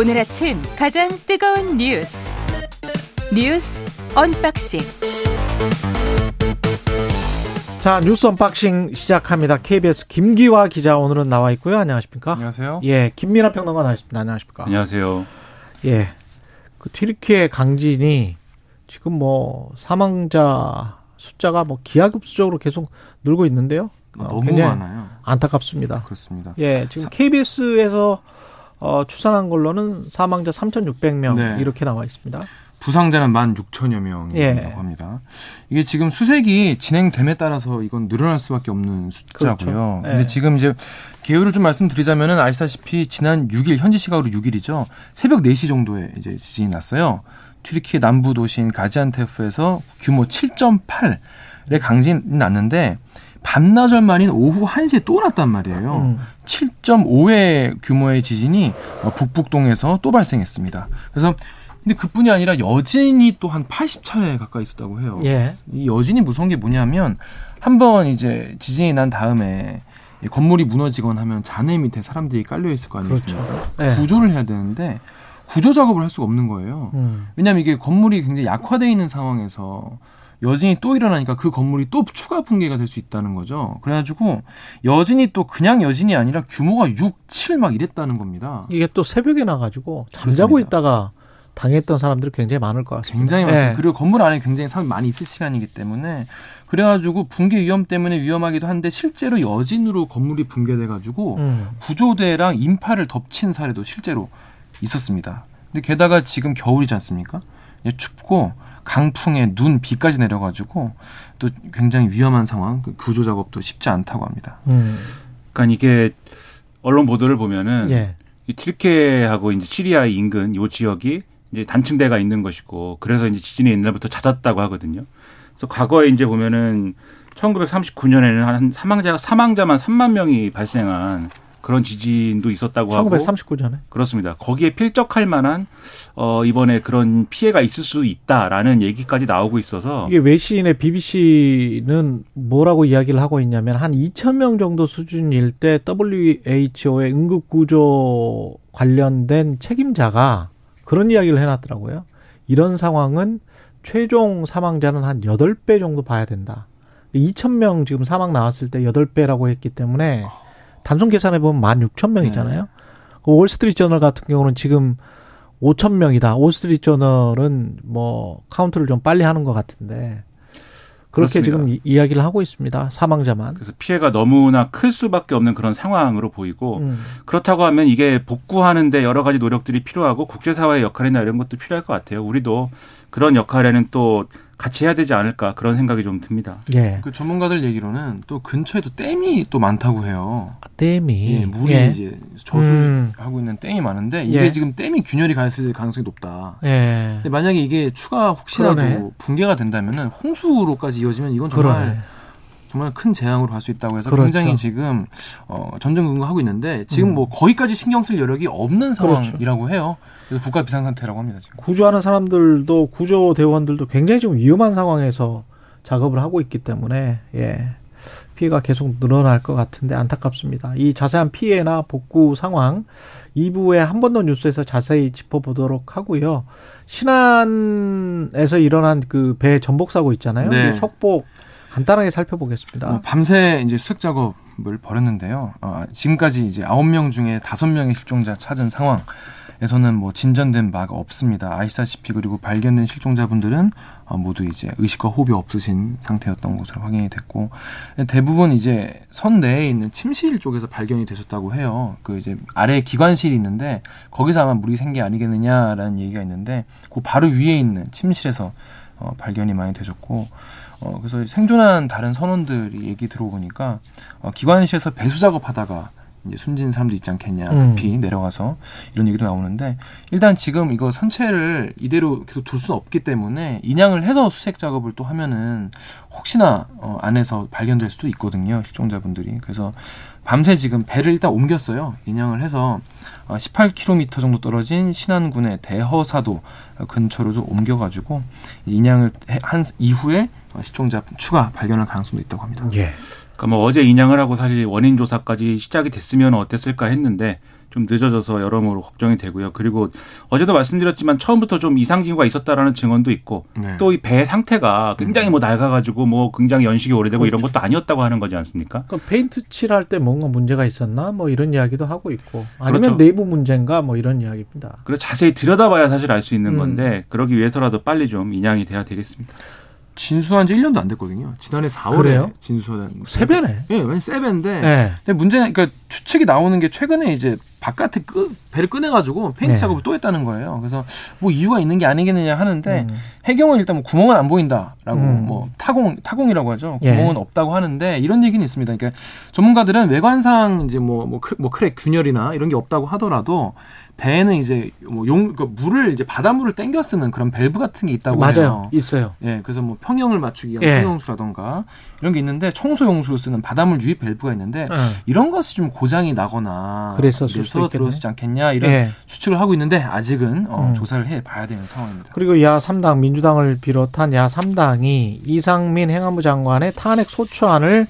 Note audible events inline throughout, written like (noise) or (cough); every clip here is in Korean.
오늘 아침 가장 뜨거운 뉴스 뉴스 unboxing 자 뉴스 unboxing 시작합니다. KBS 김기화 기자 오늘은 나와 있고요. 안녕하십니까? 안녕하세요. 예, 김민하 평론가 나와있습니다. 안녕하십니까? 안녕하세요. 예, 그 튀르키예 강진이 지금 뭐 사망자 숫자가 뭐 기하급수적으로 계속 늘고 있는데요. 어, 너무 굉장히 많아요. 안타깝습니다. 그렇습니다. 예, 지금 KBS에서 어, 추산한 걸로는 사망자 3,600명 네. 이렇게 나와 있습니다. 부상자는 1만 6천여 명이라고 예. 합니다. 이게 지금 수색이 진행됨에 따라서 이건 늘어날 수밖에 없는 숫자고요. 그렇죠. 예. 근데 지금 이제 개요를 좀 말씀드리자면은 아시다시피 지난 6일 현지 시각으로 6일이죠. 새벽 4시 정도에 이제 지진이 났어요. 튀르키예 남부 도시인 가지안테프에서 규모 7.8의 강진이 났는데 반나절 만인 오후 1시에 또 났단 말이에요. 음. 7.5의 규모의 지진이 어, 북북동에서 또 발생했습니다. 그래서 근데 그뿐이 아니라 여진이 또 한 80차례 가까이 있었다고 해요. 예, 이 여진이 무서운 게 뭐냐면 한번 이제 지진이 난 다음에 이 건물이 무너지거나 하면 잔해 밑에 사람들이 깔려 있을 거 아니겠습니까? 예. 구조를 해야 되는데 구조 작업을 할 수가 없는 거예요. 음. 왜냐하면 이게 건물이 굉장히 약화되어 있는 상황에서 여진이 또 일어나니까 그 건물이 또 추가 붕괴가 될 수 있다는 거죠. 그래가지고 여진이 또 그냥 여진이 아니라 규모가 6, 7 막 이랬다는 겁니다. 이게 또 새벽에 나가지고 잠자고 그렇습니다. 있다가 당했던 사람들이 굉장히 많을 것 같습니다. 굉장히 많습니다. 예. 그리고 건물 안에 굉장히 사람이 많이 있을 시간이기 때문에 그래가지고 붕괴 위험 때문에 위험하기도 한데 실제로 여진으로 건물이 붕괴돼가지고 음. 구조대랑 인파를 덮친 사례도 실제로 있었습니다. 근데 게다가 지금 겨울이지 않습니까? 이제 춥고 강풍에 눈, 비까지 내려가지고 또 굉장히 위험한 상황, 그 구조 작업도 쉽지 않다고 합니다. 음. 그러니까 이게 언론 보도를 보면은 예. 이 튀르키예하고 이제 시리아 인근 요 지역이 이제 단층대가 있는 것이고 그래서 이제 지진이 옛날부터 잦았다고 하거든요. 그래서 과거에 이제 보면은 1939년에는 한 사망자 사망자만 3만 명이 발생한 그런 지진도 있었다고 하고 1939년에. 그렇습니다. 거기에 필적할 만한 어 이번에 그런 피해가 있을 수 있다라는 얘기까지 나오고 있어서 이게 외신의 BBC는 뭐라고 이야기를 하고 있냐면 한 2천 명 정도 수준일 때 WHO의 응급 구조 관련된 책임자가 그런 이야기를 해 놨더라고요. 이런 상황은 최종 사망자는 한 8배 정도 봐야 된다. 2천 명 지금 사망 나왔을 때 8배라고 했기 때문에 단순 계산해 보면 16,000명이잖아요. 그 월스트리트 저널 같은 경우는 지금 5천 명이다. 월스트리트 저널은 뭐 카운트를 좀 빨리 하는 것 같은데 그렇게 그렇습니다. 지금 이- 이야기를 하고 있습니다. 사망자만. 그래서 피해가 너무나 클 수밖에 없는 그런 상황으로 보이고 음. 그렇다고 하면 이게 복구하는데 여러 가지 노력들이 필요하고 국제사회의 역할이나 이런 것도 필요할 것 같아요. 우리도 그런 역할에는 또 같이 해야 되지 않을까 그런 생각이 좀 듭니다. 예. 그 전문가들 얘기로는 또 근처에도 댐이 또 많다고 해요. 댐이 예, 물이 예. 이제 저수하고 음. 있는 댐이 많은데 이게 예. 지금 댐이 균열이 갔을 가능성이 높다. 예. 근데 만약에 이게 추가 혹시라도 그러네. 붕괴가 된다면은 홍수로까지 이어지면 이건 정말 그러네. 정말 큰 재앙으로 갈 수 있다고 해서 그렇죠. 굉장히 지금 어, 전전긍긍하고 있는데 지금 음. 뭐 거기까지 신경 쓸 여력이 없는 그렇죠. 상황이라고 해요. 그래서 국가 비상 상태라고 합니다 지금. 구조하는 사람들도 구조 대원들도 굉장히 좀 위험한 상황에서 작업을 하고 있기 때문에 예. 피해가 계속 늘어날 것 같은데 안타깝습니다. 이 자세한 피해나 복구 상황 2부에 한 번 더 뉴스에서 자세히 짚어보도록 하고요. 신안에서 일어난 그 배 전복 사고 있잖아요. 네. 이 속보 간단하게 살펴보겠습니다. 어, 밤새 이제 수색 작업을 벌였는데요. 어, 지금까지 이제 아홉 명 중에 다섯 명의 실종자 찾은 상황 에서는 뭐 진전된 바가 없습니다. 아시다시피 그리고 발견된 실종자분들은 어, 모두 이제 의식과 호흡이 없으신 상태였던 것으로 확인이 됐고 대부분 이제 선 내에 있는 침실 쪽에서 발견이 되셨다고 해요. 그 이제 아래 기관실이 있는데 거기서 아마 물이 샌게 아니겠느냐라는 얘기가 있는데 그 바로 위에 있는 침실에서 어, 발견이 많이 되셨고 어, 그래서 생존한 다른 선원들이 얘기 들어보니까 어, 기관실에서 배수 작업하다가 이제 숨진 사람도 있지 않겠냐 음. 급히 내려가서 이런 얘기도 나오는데 일단 지금 이거 선체를 이대로 계속 둘 수는 없기 때문에 인양을 해서 수색 작업을 또 하면은 혹시나 어, 안에서 발견될 수도 있거든요 실종자분들이 그래서 밤새 지금 배를 일단 옮겼어요 인양을 해서 어, 18km 정도 떨어진 신안군의 대허사도 근처로 좀 옮겨가지고 인양을 해- 한 이후에 어, 실종자 추가 발견할 가능성도 있다고 합니다. 예. 그러니까 뭐 어제 인양을 하고 사실 원인 조사까지 시작이 됐으면 어땠을까 했는데 좀 늦어져서 여러모로 걱정이 되고요. 그리고 어제도 말씀드렸지만 처음부터 좀 이상 징후가 있었다라는 증언도 있고 네. 또 이 배 상태가 굉장히 뭐 낡아가지고 뭐 굉장히 연식이 오래되고 이런 것도 아니었다고 하는 거지 않습니까? 그 페인트 칠할 때 뭔가 문제가 있었나 뭐 이런 이야기도 하고 있고 아니면 그렇죠. 내부 문제인가 뭐 이런 이야기입니다. 그래서 자세히 들여다봐야 사실 알 수 있는 음. 건데 그러기 위해서라도 빨리 좀 인양이 돼야 되겠습니다. 진수한 지 1년도 안 됐거든요. 지난해 4월에 그래요? 진수한 새 배네. 예, 완전 새 배인데. 예. 근데 문제는 그러니까 추측이 나오는 게 최근에 이제 바깥에 끄, 배를 꺼내가지고 페인트 네. 작업을 또 했다는 거예요. 그래서 뭐 이유가 있는 게 아니겠느냐 하는데 음. 해경은 일단 뭐 구멍은 안 보인다라고 음. 뭐 타공 타공이라고 하죠. 예. 구멍은 없다고 하는데 이런 얘기는 있습니다. 그러니까 전문가들은 외관상 이제 뭐뭐 뭐, 크- 뭐 crack 균열이나 이런 게 없다고 하더라도 배에는 이제 뭐용 그 물을 이제 바닷물을 땡겨 쓰는 그런 밸브 같은 게 있다고 맞아요. 해요. 있어요. 예, 그래서 뭐 평형을 맞추기 위한 예. 평형수라던가 이런 게 있는데 청소 용수로 쓰는 바닷물 유입 밸브가 있는데 예. 이런 것이 좀 고장이 나거나 그래서 있겠네. 들어오지 않겠냐 이런 예. 추측을 하고 있는데 아직은 어, 음. 조사를 해 봐야 되는 상황입니다. 그리고 야 3당 민주당을 비롯한 야 3당이 이상민 행안부 장관의 탄핵 소추안을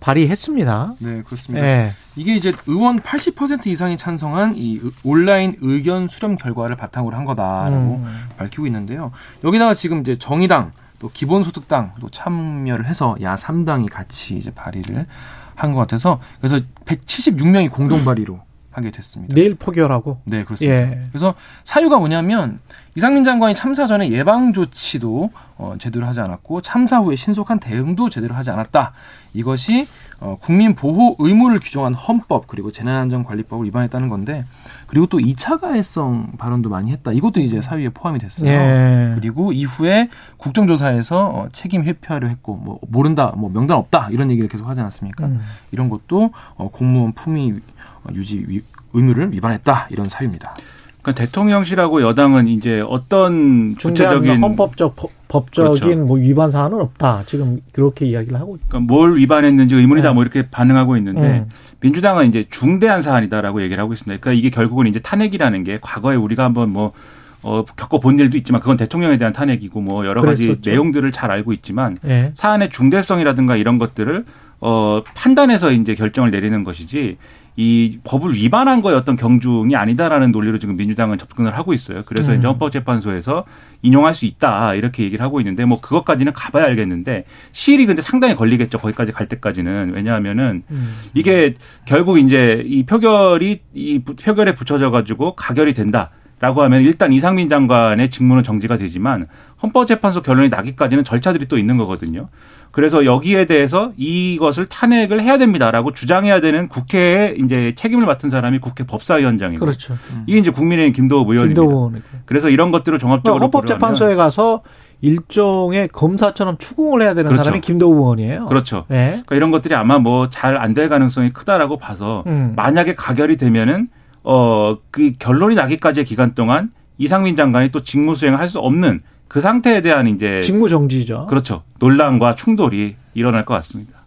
발의했습니다. 네, 그렇습니다. 예. 이게 이제 의원 80% 이상이 찬성한 이 의- 온라인 의견 수렴 결과를 바탕으로 한 거다라고 음. 밝히고 있는데요. 여기다가 지금 이제 정의당 또 기본소득당 또 참여를 해서 야 3당이 같이 이제 발의를 한 것 같아서 그래서 176명이 공동 발의로 하게 됐습니다. 내일 포결하고. 네, 그렇습니다. 예. 그래서 사유가 뭐냐면 이상민 장관이 참사 전에 예방 조치도 어, 제대로 하지 않았고 참사 후에 신속한 대응도 제대로 하지 않았다. 이것이 어, 국민 보호 의무를 규정한 헌법 그리고 재난안전관리법을 위반했다는 건데 그리고 또 2차 가해성 발언도 많이 했다. 이것도 이제 사유에 포함이 됐어요. 예. 그리고 이후에 국정조사에서 어, 책임 회피하려 했고 뭐 모른다, 뭐 명단 없다 이런 얘기를 계속 하지 않았습니까? 음. 이런 것도 어, 공무원 품위 어, 유지 위- 의무를 위반했다 이런 사유입니다. 그러니까 대통령실하고 여당은 이제 어떤 구체적인 헌법적 법- 법적인 그렇죠. 뭐 위반 사안은 없다. 지금 그렇게 이야기를 하고 있 그러니까 뭘 위반했는지 의문이다 네. 뭐 이렇게 반응하고 있는데 음. 민주당은 이제 중대한 사안이다라고 얘기를 하고 있습니다. 그러니까 이게 결국은 이제 탄핵이라는 게 과거에 우리가 한번 뭐 어, 겪어본 일도 있지만 그건 대통령에 대한 탄핵이고 뭐 여러 가지 그랬었죠. 내용들을 잘 알고 있지만 예. 사안의 중대성이라든가 이런 것들을 어, 판단해서 이제 결정을 내리는 것이지 이 법을 위반한 어떤 경중이 아니다라는 논리로 지금 민주당은 접근을 하고 있어요. 그래서 음. 이제 헌법재판소에서 인용할 수 있다 이렇게 얘기를 하고 있는데 뭐 그것까지는 가봐야 알겠는데 시일이 근데 상당히 걸리겠죠. 거기까지 갈 때까지는 왜냐하면은 음. 이게 결국 이제 이 표결이 이 표결에 붙여져 가지고 가결이 된다. 라고 하면 일단 이상민 장관의 직무는 정지가 되지만 헌법재판소 결론이 나기까지는 절차들이 또 있는 거거든요. 그래서 여기에 대해서 이것을 탄핵을 해야 됩니다라고 주장해야 되는 국회에 이제 책임을 맡은 사람이 국회 법사위원장이고 그렇죠. 이게 이제 국민의힘 김도우 의원입니다. 김도원. 그래서 이런 것들을 종합적으로 헌법재판소에 가서 일종의 검사처럼 추궁을 해야 되는 그렇죠. 사람이 김도우 의원이에요. 그렇죠. 예. 그러니까 이런 것들이 아마 뭐 잘 안 될 가능성이 크다라고 봐서 음. 만약에 가결이 되면은 어 그 결론이 나기까지의 기간 동안 이상민 장관이 또 직무 수행을 할 수 없는 그 상태에 대한 이제 직무 정지죠. 그렇죠 논란과 충돌이 일어날 것 같습니다.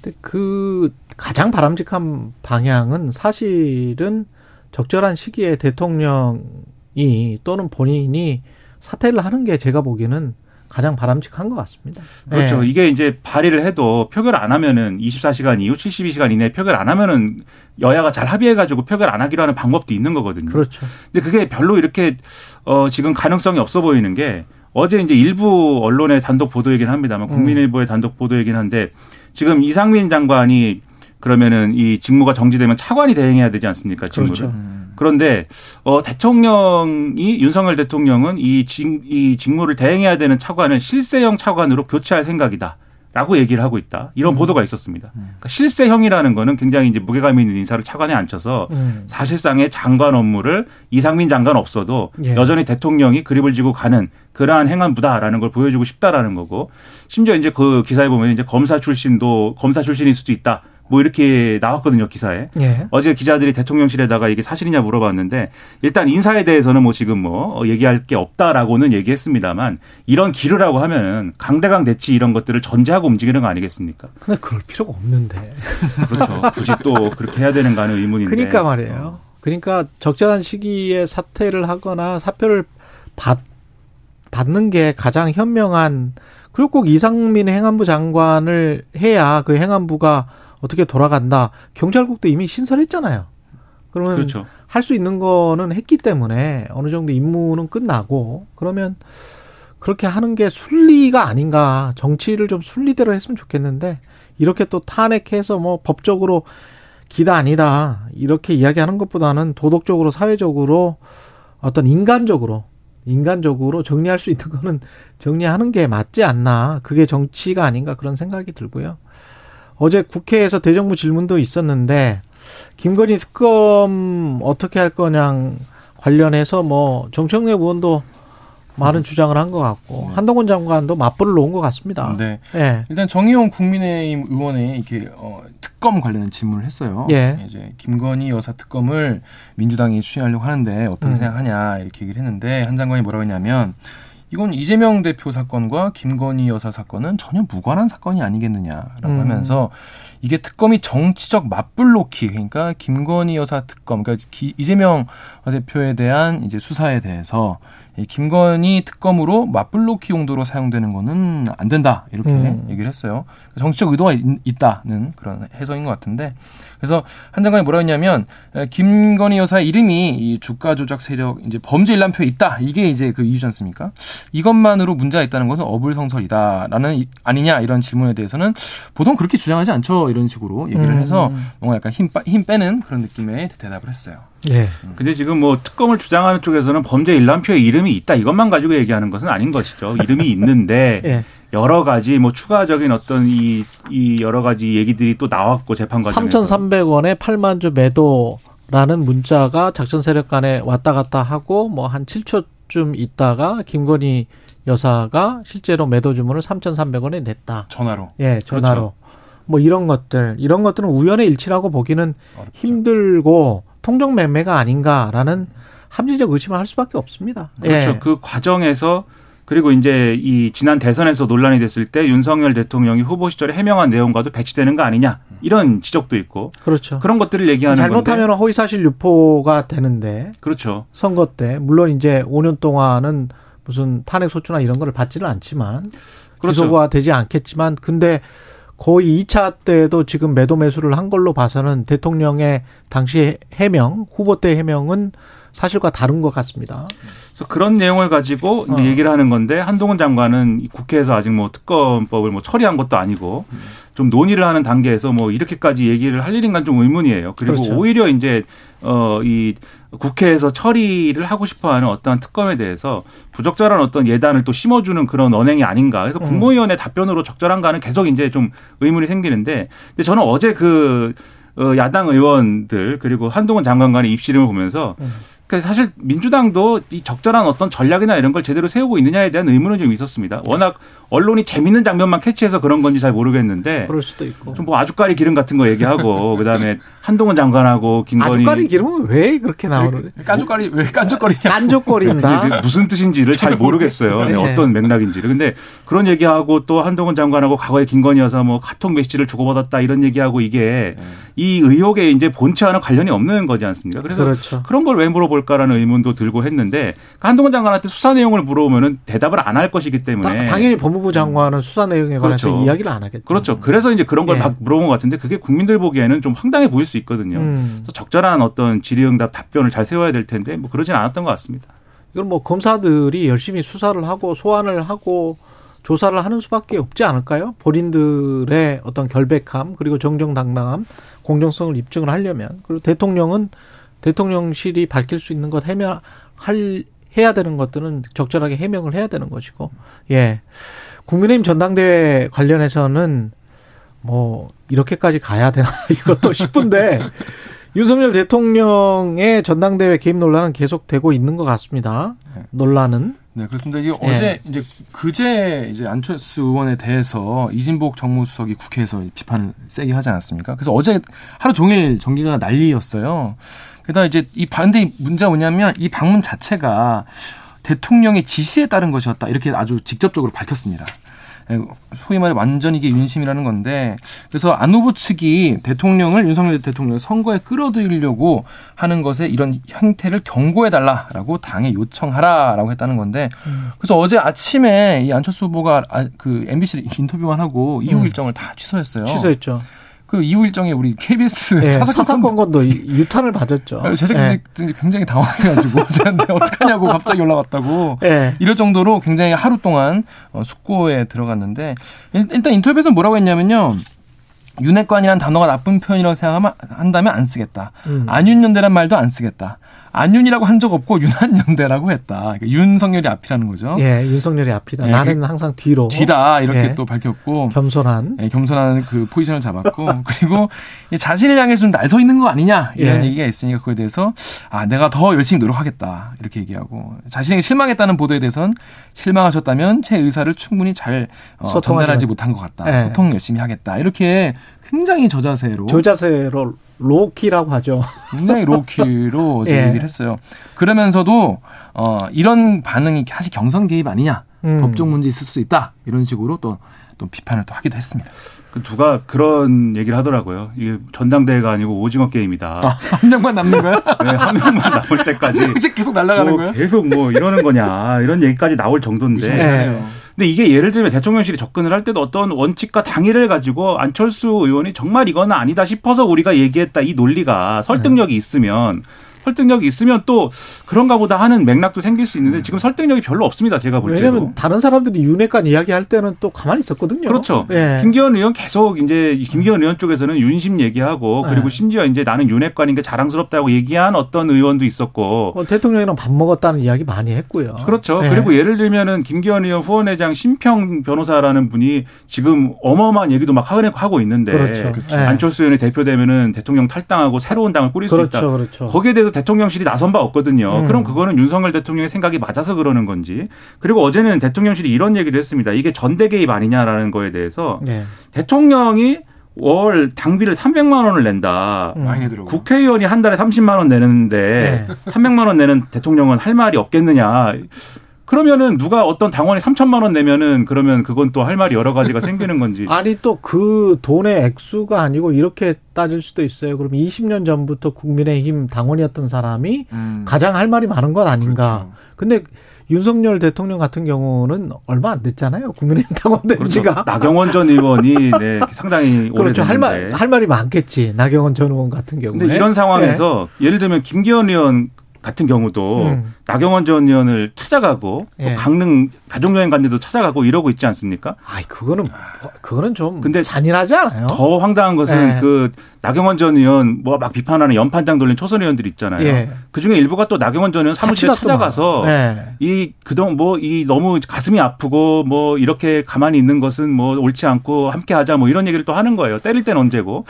근데 그 가장 바람직한 방향은 사실은 적절한 시기에 대통령이 또는 본인이 사퇴를 하는 게 제가 보기에는 가장 바람직한 것 같습니다. 그렇죠. 예. 이게 이제 발의를 해도 표결 안 하면은 24시간 이후 72시간 이내에 표결 안 하면은 여야가 잘 합의해가지고 표결 안 하기로 하는 방법도 있는 거거든요. 그렇죠. 근데 그게 별로 이렇게 어 지금 가능성이 없어 보이는 게 어제 이제 일부 언론의 단독 보도이긴 합니다만 음. 국민일보의 단독 보도이긴 한데 지금 이상민 장관이 그러면은 이 직무가 정지되면 차관이 대행해야 되지 않습니까? 직무를. 그렇죠. 그런데 어 대통령이 윤석열 대통령은 이, 직, 이 직무를 대행해야 되는 차관을 실세형 차관으로 교체할 생각이다. 라고 얘기를 하고 있다. 이런 음. 보도가 있었습니다. 그러니까 실세형이라는 거는 굉장히 이제 무게감 있는 인사를 차관에 앉혀서 음. 사실상의 장관 업무를 이상민 장관 없어도 예. 여전히 대통령이 그립을 지고 가는 그러한 행안부다라는 걸 보여주고 싶다라는 거고 심지어 이제 그 기사에 보면 이제 검사 출신도 검사 출신일 수도 있다. 뭐 이렇게 나왔거든요 기사에. 예. 어제 기자들이 대통령실에다가 이게 사실이냐 물어봤는데 일단 인사에 대해서는 뭐 지금 뭐 얘기할 게 없다라고는 얘기했습니다만 이런 기류라고 하면은 강대강 대치 이런 것들을 전제하고 움직이는 거 아니겠습니까? 근데 그럴 필요가 없는데. (laughs) 그렇죠. 굳이 또 그렇게 해야 되는가 하는 의문인데. 그러니까 말이에요. 그러니까 적절한 시기에 사퇴를 하거나 사표를 받, 받는 게 가장 현명한 그리고 꼭 이상민 행안부 장관을 해야 그 행안부가 어떻게 돌아간다. 경찰국도 이미 신설했잖아요. 그러면 그렇죠. 할수 있는 거는 했기 때문에 어느 정도 임무는 끝나고 그러면 그렇게 하는 게 순리가 아닌가. 정치를 좀 순리대로 했으면 좋겠는데 이렇게 또 탄핵해서 뭐 법적으로 기다 아니다. 이렇게 이야기하는 것보다는 도덕적으로 사회적으로 어떤 인간적으로 인간적으로 정리할 수 있는 거는 정리하는 게 맞지 않나. 그게 정치가 아닌가 그런 생각이 들고요. 어제 국회에서 대정부 질문도 있었는데 김건희 특검 어떻게 할 거냐 관련해서 뭐 정청래 의원도 많은 주장을 한 것 같고 네. 한동훈 장관도 맞불을 놓은 것 같습니다. 네. 예. 일단 정의용 국민의힘 의원이 이렇게 어, 특검 관련된 질문을 했어요. 예. 이제 김건희 여사 특검을 민주당이 추진하려고 하는데 어떻게 음. 생각하냐 이렇게 얘기를 했는데 한 장관이 뭐라고 했냐면 이건 이재명 대표 사건과 김건희 여사 사건은 전혀 무관한 사건이 아니겠느냐라고 음. 하면서 이게 특검이 정치적 맞불놓기 그러니까 김건희 여사 특검 그러니까 기- 이재명 대표에 대한 이제 수사에 대해서 이 김건희 특검으로 맞불놓기 용도로 사용되는 거는 안 된다 이렇게 음. 얘기를 했어요. 정치적 의도가 있- 있다는 그런 해석인 것 같은데 그래서 한 장관이 뭐라 했냐면 에, 김건희 여사 이름이 이 주가 조작 세력 이제 범죄 일람표에 있다 이게 이제 그 이유지 않습니까? 이것만으로 문제가 있다는 것은 어불성설이다라는 이- 아니냐 이런 질문에 대해서는 보통 그렇게 주장하지 않죠 이런 식으로 얘기를 음. 해서 뭔가 약간 힘, 빠- 힘 빼는 그런 느낌의 대답을 했어요. 예. 근데 지금 뭐 특검을 주장하는 쪽에서는 범죄 일람표에 이름이 있다 이것만 가지고 얘기하는 것은 아닌 것이죠. 이름이 있는데 (laughs) 예. 여러 가지 뭐 추가적인 어떤 이, 이 여러 가지 얘기들이 또 나왔고 재판 과정에서 3,300원에 8만 주 매도라는 문자가 작전 세력 간에 왔다 갔다 하고 뭐 한 7초쯤 있다가 김건희 여사가 실제로 매도 주문을 3,300원에 냈다. 전화로 예, 전화로. 그렇죠. 뭐 이런 것들, 이런 것들은 우연의 일치라고 보기는 어렵죠. 힘들고 통정 매매가 아닌가라는 합리적 의심을 할 수밖에 없습니다. 그렇죠. 예. 그 과정에서 그리고 이제 이 지난 대선에서 논란이 됐을 때 윤석열 대통령이 후보 시절에 해명한 내용과도 배치되는 거 아니냐 이런 지적도 있고 그렇죠. 그런 것들을 얘기하는 잘못하면 건데 허위사실 유포가 되는데 그렇죠. 선거 때 물론 이제 5년 동안은 무슨 탄핵 소추나 이런 거를 받지는 않지만 그렇죠. 기소가 되지 않겠지만 근데 거의 2차 때도 지금 매도 매수를 한 걸로 봐서는 대통령의 당시 해명 후보 때 해명은 사실과 다른 것 같습니다. 그래서 그런 내용을 가지고 어. 얘기를 하는 건데 한동훈 장관은 이 국회에서 아직 뭐 특검법을 뭐 처리한 것도 아니고 좀 논의를 하는 단계에서 뭐 이렇게까지 얘기를 할 일인가 좀 의문이에요. 그리고 그렇죠. 오히려 이제 어이 국회에서 처리를 하고 싶어하는 어떠한 특검에 대해서 부적절한 어떤 예단을 또 심어주는 그런 언행이 아닌가. 그래서 음. 국무위원회 답변으로 적절한가는 계속 이제 좀 의문이 생기는데, 근데 저는 어제 그 어, 야당 의원들 그리고 한동훈 장관 간의 입시름을 보면서 음. 그 사실 민주당도 이 적절한 어떤 전략이나 이런 걸 제대로 세우고 있느냐에 대한 의문은 좀 있었습니다. 워낙 언론이 재밌는 장면만 캐치해서 그런 건지 잘 모르겠는데 그럴 수도 있고. 좀 뭐 아주까리 기름 같은 거 얘기하고 (laughs) 그다음에 한동훈 장관하고 김건희 아주까리 기름은 왜 그렇게 나오는? 깐족거리 왜 깐족거리냐? 깐족거린다. (laughs) 무슨 뜻인지를 잘 모르겠어요. 네, 네. 어떤 맥락인지를. 근데 그런 얘기하고 또 한동훈 장관하고 과거에 김건희 여사 뭐 카톡 메시지를 주고받았다 이런 얘기하고 이게 이 의혹에 이제 본체와는 관련이 없는 거지 않습니까? 그래서 그렇죠. 그런 걸 왜 물어 볼까라는 의문도 들고 했는데 그 한동훈 장관한테 수사 내용을 물어보면은 대답을 안 할 것이기 때문에 다- 당연히 법무부 장관은 수사 내용에 관해서 그렇죠. 이야기를 안 하겠죠. 그렇죠. 그래서 이제 그런 걸 예. 막 물어본 것 같은데 그게 국민들 보기에는 좀 황당해 보일 수 있거든요. 음. 그래서 적절한 어떤 질의응답 답변을 잘 세워야 될 텐데 뭐 그러진 않았던 것 같습니다. 이건 뭐 검사들이 열심히 수사를 하고 소환을 하고 조사를 하는 수밖에 없지 않을까요? 본인들의 어떤 결백함 그리고 정정당당함, 공정성을 입증을 하려면 그리고 대통령은 대통령실이 밝힐 수 있는 것 해명 할 해야 되는 것들은 적절하게 해명을 해야 되는 것이고 예 국민의힘 전당대회 관련해서는 뭐 이렇게까지 가야 되나 (laughs) 이것도 싶은데 윤석열 대통령의 전당대회 개입 논란은 계속되고 있는 것 같습니다. 네. 논란은 네, 그렇습니다. 이게 예. 어제 이제 그제 이제 안철수 의원에 대해서 이진복 정무수석이 국회에서 비판을 세게 하지 않았습니까? 그래서 어제 하루 종일 전기가 난리였어요. 게다가 이제 이 반대 문제가 뭐냐면 이 방문 자체가 대통령의 지시에 따른 것이었다. 이렇게 아주 직접적으로 밝혔습니다. 예, 소위 말해 완전 이게 윤심이라는 건데 그래서 안 후보 측이 대통령을 윤석열 대통령을 선거에 끌어들이려고 하는 것에 이런 형태를 경고해 달라라고 당에 요청하라라고 했다는 건데 그래서 어제 아침에 이 안철수 후보가 아, 그 MBC 인터뷰만 하고 이후 음. 일정을 다 취소했어요. 취소했죠. 그 이후 일정에 우리 KBS 예, 사사건 사사건 건도 유탄을 받았죠. 아, 제작진들이 굉장히 당황해가지고 (laughs) 저한테 어떡하냐고 갑자기 연락 왔다고 예. 이럴 정도로 굉장히 하루 동안 어, 숙고에 들어갔는데 일- 일단 인터뷰에서 뭐라고 했냐면요. 윤핵관이란 단어가 나쁜 표현이라고 생각한다면 안 쓰겠다. 음. 안윤연대란 말도 안 쓰겠다. 안윤이라고 한 적 없고 윤한연대라고 했다. 그러니까 윤석열이 앞이라는 거죠. 예, 윤석열이 앞이다. 예, 나는 항상 뒤로. 뒤다 이렇게 예. 또 밝혔고 겸손한. 예, 겸손한 그 포지션을 잡았고 (laughs) 그리고 이 자신을 향해 좀날 서 있는 거 아니냐 이런 예. 얘기가 있으니까 그거에 대해서 아 내가 더 열심히 노력하겠다 이렇게 얘기하고 자신에게 실망했다는 보도에 대해선 실망하셨다면 제 의사를 충분히 잘 어, 전달하지 마- 못한 것 같다 예. 소통 열심히 하겠다 이렇게 굉장히 저자세로 저 자세로 로키라고 하죠. 굉장히 로키로 (laughs) 어제 예. 얘기를 했어요 그러면서도 어 이런 반응이 사실 경선 개입 아니냐 음. 법적 문제 있을 수 있다 이런 식으로 또 또 비판을 또 하기도 했습니다. 그 누가 그런 얘기를 하더라고요. 이게 전당대회가 아니고 오징어 게임이다. 아, 한 명만 남는 거야? (laughs) 네, 한 명만 남을 때까지 (laughs) 이제 계속 날아가는 뭐 거야? 계속 뭐 이러는 거냐 이런 얘기까지 나올 정도인데. 예. 근데 이게 예를 들면 대통령실이 접근을 할 때도 어떤 원칙과 당위를 가지고 안철수 의원이 정말 이건 아니다 싶어서 우리가 얘기했다 이 논리가 설득력이 있으면 설득력이 있으면 또 그런가 보다 하는 맥락도 생길 수 있는데 지금 설득력이 별로 없습니다. 제가 볼 때도. 왜냐면 다른 사람들이 윤핵관 이야기할 때는 또 가만히 있었거든요. 그렇죠. 예. 김기현 의원 계속 이제 김기현 의원 쪽에서는 윤심 얘기하고 그리고 네. 심지어 이제 나는 윤핵관인 게 자랑스럽다고 얘기한 어떤 의원도 있었고 어, 대통령이랑 밥 먹었다는 이야기 많이 했고요. 그렇죠. 예. 그리고 예를 들면은 김기현 의원 후원회장 심평 변호사라는 분이 지금 어마어마한 얘기도 막 하고- 하고 있는데 그렇죠. 예. 안철수 의원이 대표되면은 대통령 탈당하고 새로운 당을 꾸릴 수 있다. 그렇죠, 그렇죠. 거기에 대해서 대통령실이 나선 바 없거든요. 음. 그럼 그거는 윤석열 대통령의 생각이 맞아서 그러는 건지. 그리고 어제는 대통령실이 이런 얘기도 했습니다. 이게 전대 개입 아니냐라는 거에 대해서 예. 대통령이 월 당비를 300만 원을 낸다. 음. 국회의원이 한 달에 30만 원 내는데 네. 300만 원 내는 대통령은 할 말이 없겠느냐. 그러면은 누가 어떤 당원이 3천만 원 내면은 그러면 그건 또 할 말이 여러 가지가 생기는 건지. (laughs) 아니 또 그 돈의 액수가 아니고 이렇게 따질 수도 있어요. 그럼 20년 전부터 국민의힘 당원이었던 사람이 음. 가장 할 말이 많은 것 아닌가. 그렇죠. 근데 윤석열 대통령 같은 경우는 얼마 안 됐잖아요. 국민의힘 (laughs) 당원된 그렇죠. 지가. 나경원 전 의원이 네, 상당히 (laughs) 그렇죠. 할 말, 오래됐는데. 할 말이 많겠지. 나경원 전 의원 같은 경우에. 근데 이런 상황에서 예를 들면 김기현 의원 같은 경우도 음. 나경원 전 의원을 찾아가고 또 예. 강릉 가족여행 간 데도 찾아가고 이러고 있지 않습니까? 아이, 그거는, 뭐- 그거는 좀. 근데 잔인하지 않아요? 더 황당한 것은 예. 그 나경원 전 의원 뭐 막 비판하는 연판장 돌린 초선 의원들 있잖아요. 예. 그 중에 일부가 또 나경원 전 의원 사무실에. 찾아가서 예. 이 그동 뭐 이 너무 가슴이 아프고 뭐 이렇게 가만히 있는 것은 뭐 옳지 않고 함께 하자 뭐 이런 얘기를 또 하는 거예요. 때릴 땐 언제고.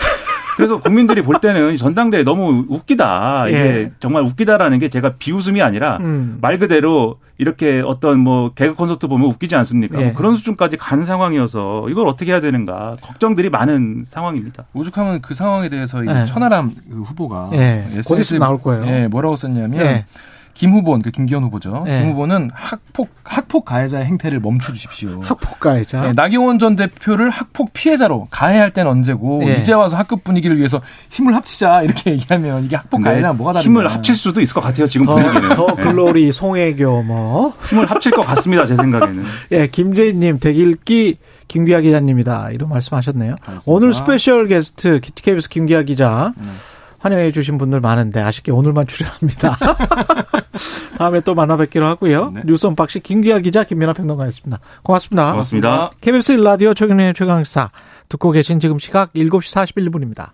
그래서 국민들이 볼 때는 전당대회 너무 웃기다. 이게 예. 정말 웃기다라는 게 제가 비웃음이 아니라 음. 말 그대로 이렇게 어떤 뭐 개그 콘서트 보면 웃기지 않습니까? 예. 뭐 그런 수준까지 간 상황이어서 이걸 어떻게 해야 되는가 걱정들이 많은 상황입니다. 오죽하면 그 상황에 대해서 이 예. 천하람 그 후보가 예. 곧 있으면 나올 거예요. 예, 뭐라고 썼냐면 예. 김 후보는 그 김기현 후보죠. 예. 김 후보는 학폭 학폭 가해자의 행태를 멈춰 주십시오. 학폭 가해자. 예, 나경원 전 대표를 학폭 피해자로 가해할 땐 언제고 예. 이제 와서 학급 분위기를 위해서 힘을 합치자 이렇게 (laughs) 얘기하면 이게 학폭 가해랑 뭐가 다른가? 힘을 합칠 수도 있을 것 같아요. 지금 더, 분위기는. 더 예. 글로리, 송혜교, 뭐. 힘을 합칠 것 같습니다. 제 생각에는. (laughs) 예, 김재인님, 대길기 김기아 기자님이다. 이런 말씀하셨네요. 오늘 스페셜 게스트 KBS 김기아 기자 네. 환영해 주신 분들 많은데 아쉽게 오늘만 출연합니다. (laughs) 다음에 또 만나 뵙기로 하고요. 네. 뉴스 언박싱 김기아 기자 김민아 평론가였습니다. 고맙습니다. 고맙습니다. KBS 일라디오 최경련의 최강사 듣고 계신 지금 시각 7시 41분입니다.